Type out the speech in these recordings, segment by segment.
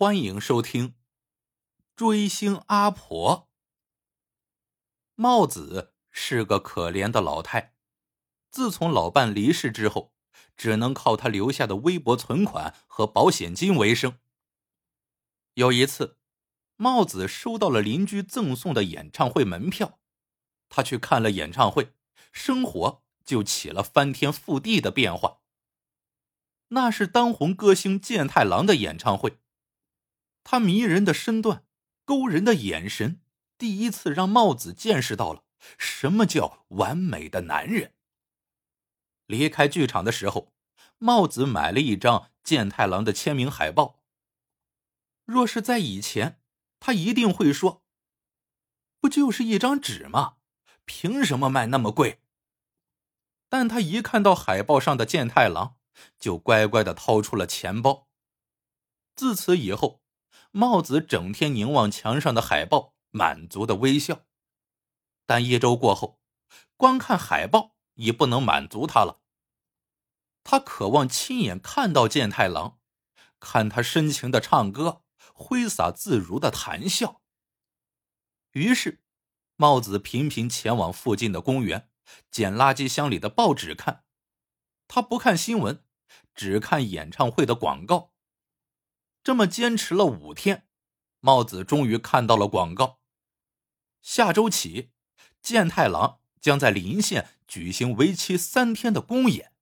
欢迎收听《追星阿婆》。帽子是个可怜的老太，自从老伴离世之后，只能靠他留下的微薄存款和保险金为生。有一次，帽子收到了邻居赠送的演唱会门票，他去看了演唱会，生活就起了翻天覆地的变化。那是当红歌星健太郎的演唱会。他迷人的身段，勾人的眼神，第一次让帽子见识到了什么叫完美的男人。离开剧场的时候，帽子买了一张健太郎的签名海报。若是在以前，他一定会说：“不就是一张纸吗？凭什么卖那么贵？”但他一看到海报上的健太郎，就乖乖的掏出了钱包。自此以后。帽子整天凝望墙上的海报，满足的微笑。但一周过后，光看海报已不能满足他了。他渴望亲眼看到健太郎，看他深情的唱歌，挥洒自如的谈笑。于是，帽子频频前往附近的公园，捡垃圾箱里的报纸看。他不看新闻，只看演唱会的广告。这么坚持了五天，帽子终于看到了广告。下周起，健太郎将在临县举行为期三天的公演。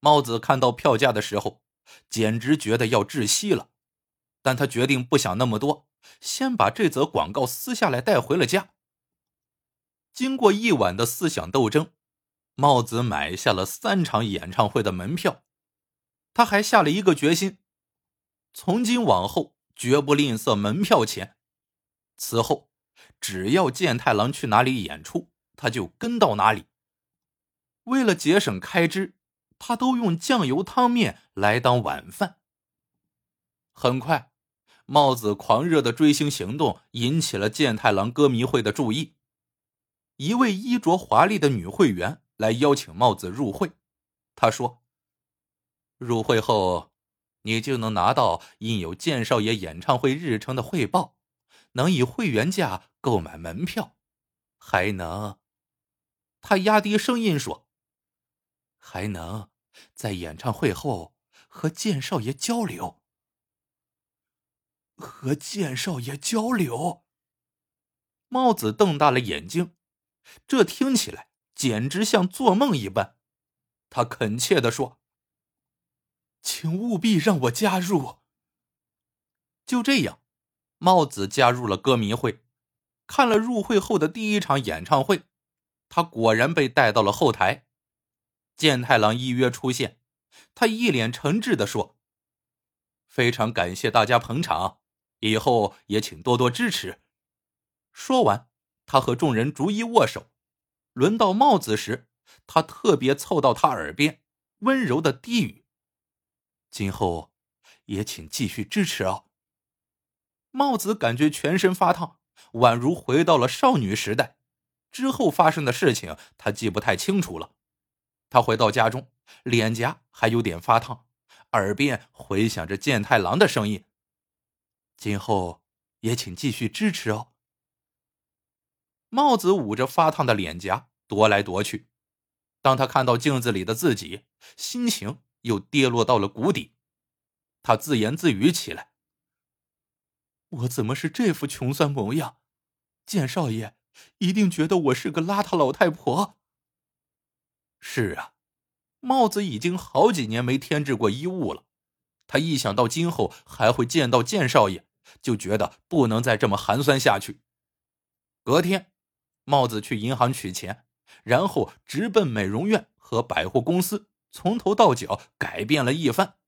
帽子看到票价的时候，简直觉得要窒息了。但他决定不想那么多，先把这则广告撕下来带回了家。经过一晚的思想斗争，帽子买下了三场演唱会的门票。他还下了一个决心。从今往后，绝不吝啬门票钱。此后，只要健太郎去哪里演出，他就跟到哪里。为了节省开支，他都用酱油汤面来当晚饭。很快，帽子狂热的追星行动引起了健太郎歌迷会的注意。一位衣着华丽的女会员来邀请帽子入会。她说：“入会后。”你就能拿到印有剑少爷演唱会日程的汇报，能以会员价购买门票，还能……他压低声音说：“还能在演唱会后和剑少爷交流。”和剑少爷交流？帽子瞪大了眼睛，这听起来简直像做梦一般。他恳切的说。请务必让我加入。就这样，帽子加入了歌迷会，看了入会后的第一场演唱会，他果然被带到了后台。健太郎依约出现，他一脸诚挚的说：“非常感谢大家捧场，以后也请多多支持。”说完，他和众人逐一握手。轮到帽子时，他特别凑到他耳边，温柔的低语。今后，也请继续支持哦。帽子感觉全身发烫，宛如回到了少女时代。之后发生的事情，他记不太清楚了。他回到家中，脸颊还有点发烫，耳边回响着健太郎的声音：“今后也请继续支持哦。”帽子捂着发烫的脸颊，踱来踱去。当他看到镜子里的自己，心情……又跌落到了谷底，他自言自语起来：“我怎么是这副穷酸模样？剑少爷一定觉得我是个邋遢老太婆。”是啊，帽子已经好几年没添置过衣物了。他一想到今后还会见到剑少爷，就觉得不能再这么寒酸下去。隔天，帽子去银行取钱，然后直奔美容院和百货公司。从头到脚改变了一番，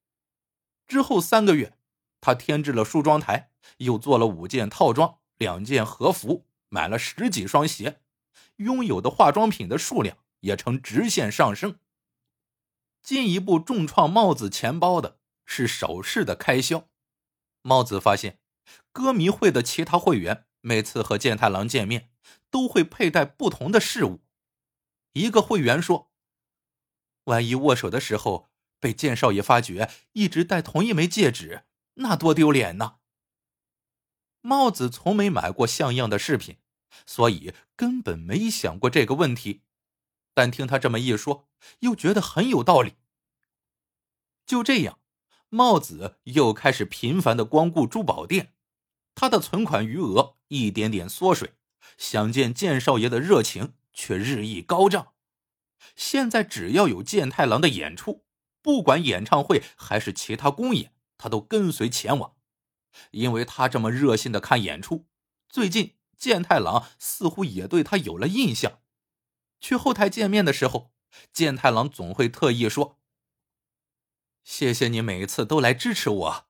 之后三个月，他添置了梳妆台，又做了五件套装、两件和服，买了十几双鞋，拥有的化妆品的数量也呈直线上升。进一步重创帽子钱包的是首饰的开销。帽子发现，歌迷会的其他会员每次和健太郎见面，都会佩戴不同的饰物。一个会员说。万一握手的时候被剑少爷发觉一直戴同一枚戒指，那多丢脸呢！帽子从没买过像样的饰品，所以根本没想过这个问题。但听他这么一说，又觉得很有道理。就这样，帽子又开始频繁的光顾珠宝店，他的存款余额一点点缩水，想见剑少爷的热情却日益高涨。现在只要有健太郎的演出，不管演唱会还是其他公演，他都跟随前往。因为他这么热心的看演出，最近健太郎似乎也对他有了印象。去后台见面的时候，健太郎总会特意说：“谢谢你每次都来支持我。”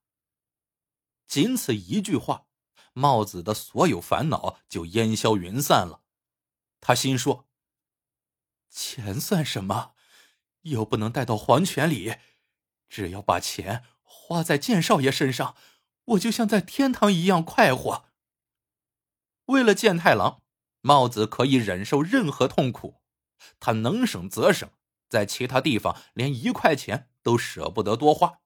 仅此一句话，帽子的所有烦恼就烟消云散了。他心说：“钱算什么？又不能带到黄泉里，只要把钱花在剑少爷身上。”我就像在天堂一样快活。为了见太郎，帽子可以忍受任何痛苦，他能省则省，在其他地方连一块钱都舍不得多花。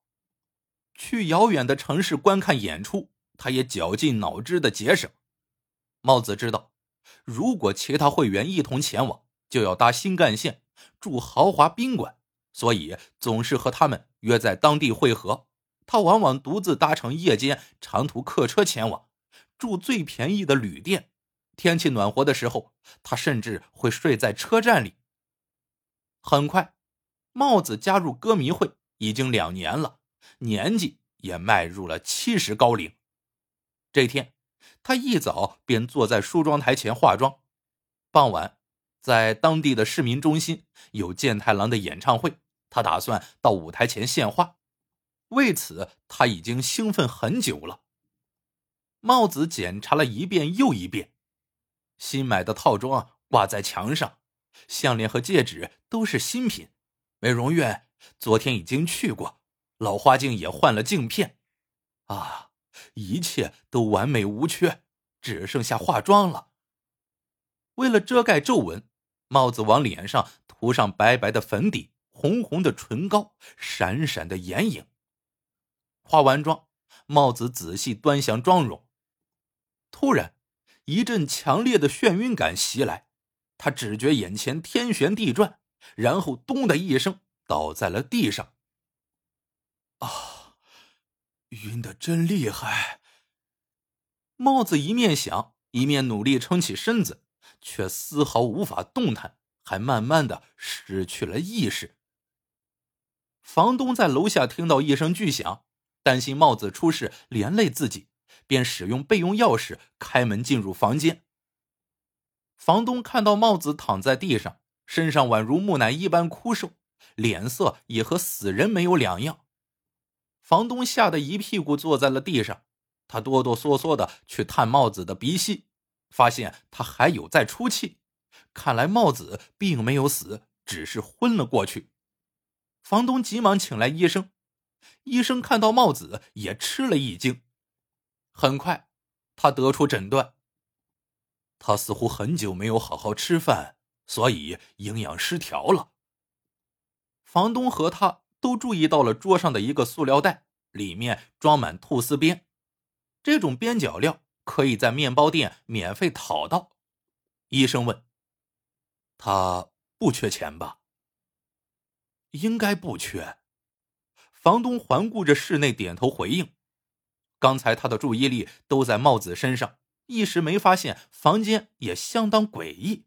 去遥远的城市观看演出，他也绞尽脑汁的节省。帽子知道，如果其他会员一同前往，就要搭新干线，住豪华宾馆，所以总是和他们约在当地会合。他往往独自搭乘夜间长途客车前往，住最便宜的旅店。天气暖和的时候，他甚至会睡在车站里。很快，帽子加入歌迷会已经两年了，年纪也迈入了七十高龄。这天，他一早便坐在梳妆台前化妆。傍晚，在当地的市民中心有健太郎的演唱会，他打算到舞台前献花。为此，他已经兴奋很久了。帽子检查了一遍又一遍，新买的套装挂在墙上，项链和戒指都是新品。美容院昨天已经去过，老花镜也换了镜片，啊，一切都完美无缺，只剩下化妆了。为了遮盖皱纹，帽子往脸上涂上白白的粉底，红红的唇膏，闪闪的眼影。化完妆，帽子仔细端详妆容，突然，一阵强烈的眩晕感袭来，他只觉眼前天旋地转，然后咚的一声倒在了地上。啊，晕的真厉害！帽子一面想，一面努力撑起身子，却丝毫无法动弹，还慢慢的失去了意识。房东在楼下听到一声巨响。担心帽子出事连累自己，便使用备用钥匙开门进入房间。房东看到帽子躺在地上，身上宛如木乃伊般枯瘦，脸色也和死人没有两样。房东吓得一屁股坐在了地上，他哆哆嗦嗦的去探帽子的鼻息，发现他还有在出气，看来帽子并没有死，只是昏了过去。房东急忙请来医生。医生看到帽子也吃了一惊，很快，他得出诊断：他似乎很久没有好好吃饭，所以营养失调了。房东和他都注意到了桌上的一个塑料袋，里面装满吐司边，这种边角料可以在面包店免费讨到。医生问：“他不缺钱吧？”“应该不缺。”房东环顾着室内，点头回应。刚才他的注意力都在帽子身上，一时没发现房间也相当诡异。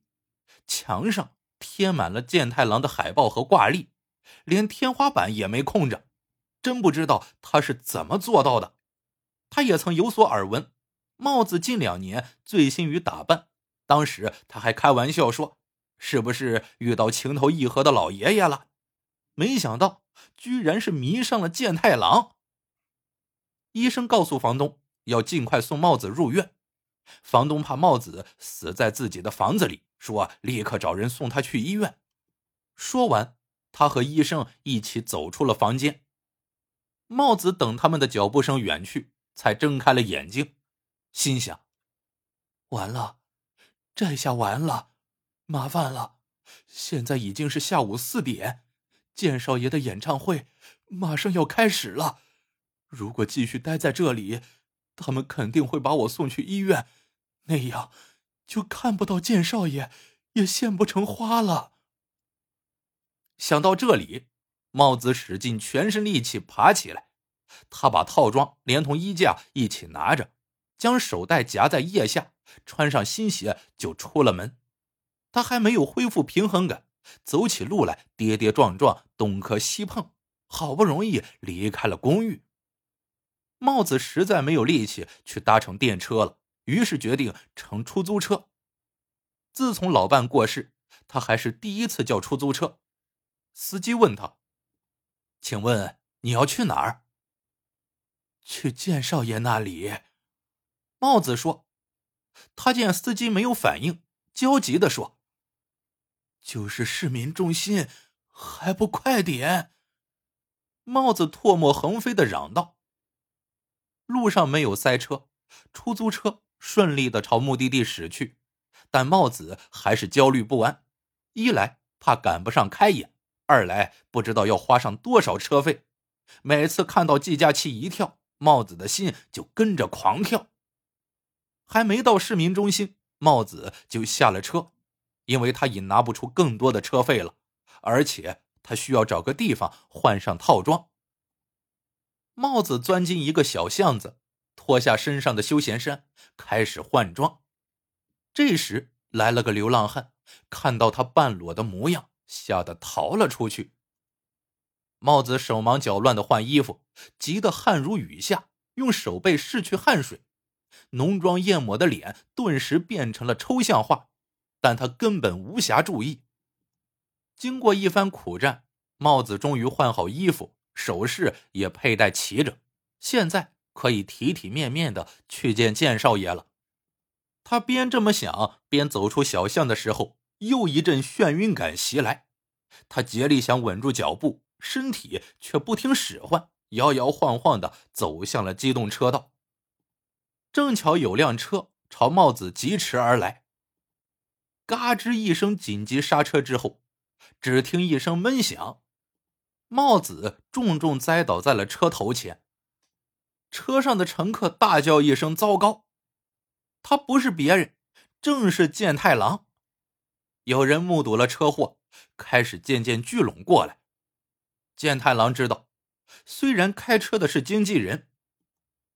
墙上贴满了健太郎的海报和挂历，连天花板也没空着。真不知道他是怎么做到的。他也曾有所耳闻，帽子近两年醉心于打扮。当时他还开玩笑说：“是不是遇到情投意合的老爷爷了？”没想到。居然是迷上了健太郎。医生告诉房东要尽快送帽子入院，房东怕帽子死在自己的房子里，说立刻找人送他去医院。说完，他和医生一起走出了房间。帽子等他们的脚步声远去，才睁开了眼睛，心想：完了，这下完了，麻烦了。现在已经是下午四点。剑少爷的演唱会马上要开始了，如果继续待在这里，他们肯定会把我送去医院，那样就看不到剑少爷，也献不成花了。想到这里，帽子使尽全身力气爬起来，他把套装连同衣架一起拿着，将手袋夹在腋下，穿上新鞋就出了门。他还没有恢复平衡感，走起路来跌跌撞撞，东磕西碰，好不容易离开了公寓。帽子实在没有力气去搭乘电车了，于是决定乘出租车。自从老伴过世，他还是第一次叫出租车。司机问他：“请问你要去哪儿？”“去剑少爷那里。”帽子说。他见司机没有反应，焦急的说：“就是市民中心，还不快点！”帽子唾沫横飞的嚷道。路上没有塞车，出租车顺利的朝目的地驶去，但帽子还是焦虑不安。一来怕赶不上开演，二来不知道要花上多少车费。每次看到计价器一跳，帽子的心就跟着狂跳。还没到市民中心，帽子就下了车，因为他已拿不出更多的车费了，而且他需要找个地方换上套装。帽子钻进一个小巷子，脱下身上的休闲衫，开始换装。这时来了个流浪汉，看到他半裸的模样，吓得逃了出去。帽子手忙脚乱的换衣服，急得汗如雨下，用手背拭去汗水，浓妆艳抹的脸顿时变成了抽象画，但他根本无暇注意。经过一番苦战，帽子终于换好衣服。首饰也佩戴齐整，现在可以体体面面的去见剑少爷了。他边这么想，边走出小巷的时候，又一阵眩晕感袭来。他竭力想稳住脚步，身体却不听使唤，摇摇晃晃的走向了机动车道。正巧有辆车朝帽子疾驰而来，嘎吱一声紧急刹车之后，只听一声闷响。帽子重重栽倒在了车头前，车上的乘客大叫一声：“糟糕！”他不是别人，正是健太郎。有人目睹了车祸，开始渐渐聚拢过来。健太郎知道，虽然开车的是经纪人，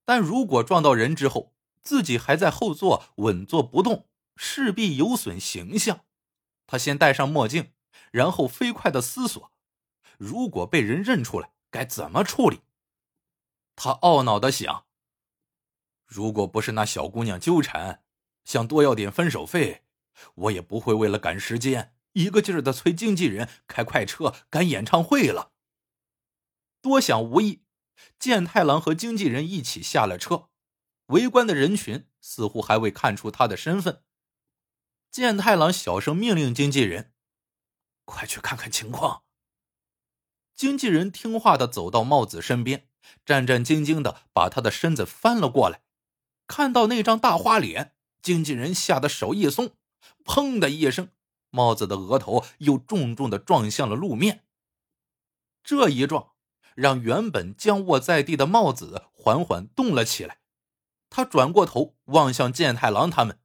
但如果撞到人之后，自己还在后座稳坐不动，势必有损形象。他先戴上墨镜，然后飞快的思索。如果被人认出来，该怎么处理？他懊恼的想：如果不是那小姑娘纠缠，想多要点分手费，我也不会为了赶时间，一个劲儿的催经纪人开快车赶演唱会了。多想无益，健太郎和经纪人一起下了车，围观的人群似乎还未看出他的身份。健太郎小声命令经纪人：“快去看看情况。”经纪人听话的走到帽子身边，战战兢兢的把他的身子翻了过来。看到那张大花脸，经纪人吓得手一松，砰的一声，帽子的额头又重重的撞向了路面。这一撞，让原本僵卧在地的帽子缓缓动了起来。他转过头望向健太郎他们，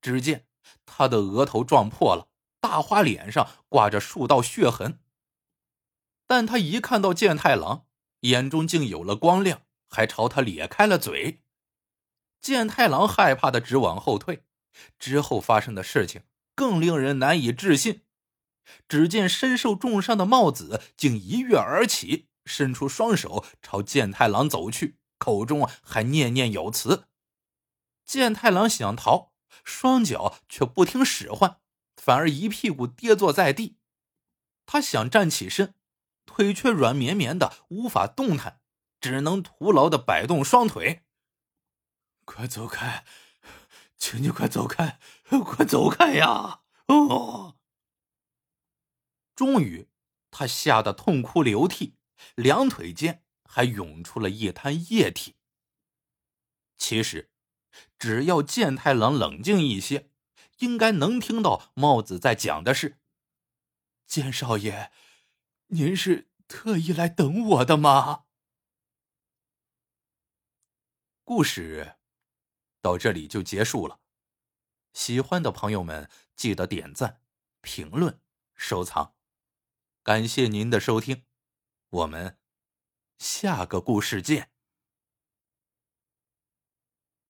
只见他的额头撞破了，大花脸上挂着数道血痕。但他一看到健太郎，眼中竟有了光亮，还朝他咧开了嘴。健太郎害怕的直往后退。之后发生的事情更令人难以置信。只见身受重伤的帽子竟一跃而起，伸出双手朝健太郎走去，口中还念念有词。健太郎想逃，双脚却不听使唤，反而一屁股跌坐在地。他想站起身。腿却软绵绵的，无法动弹，只能徒劳的摆动双腿。快走开，请你快走开，快走开呀！哦！终于，他吓得痛哭流涕，两腿间还涌出了一滩液体。其实，只要健太郎冷静一些，应该能听到帽子在讲的是：“健少爷，您是。”特意来等我的吗？故事到这里就结束了。喜欢的朋友们记得点赞、评论、收藏，感谢您的收听，我们下个故事见。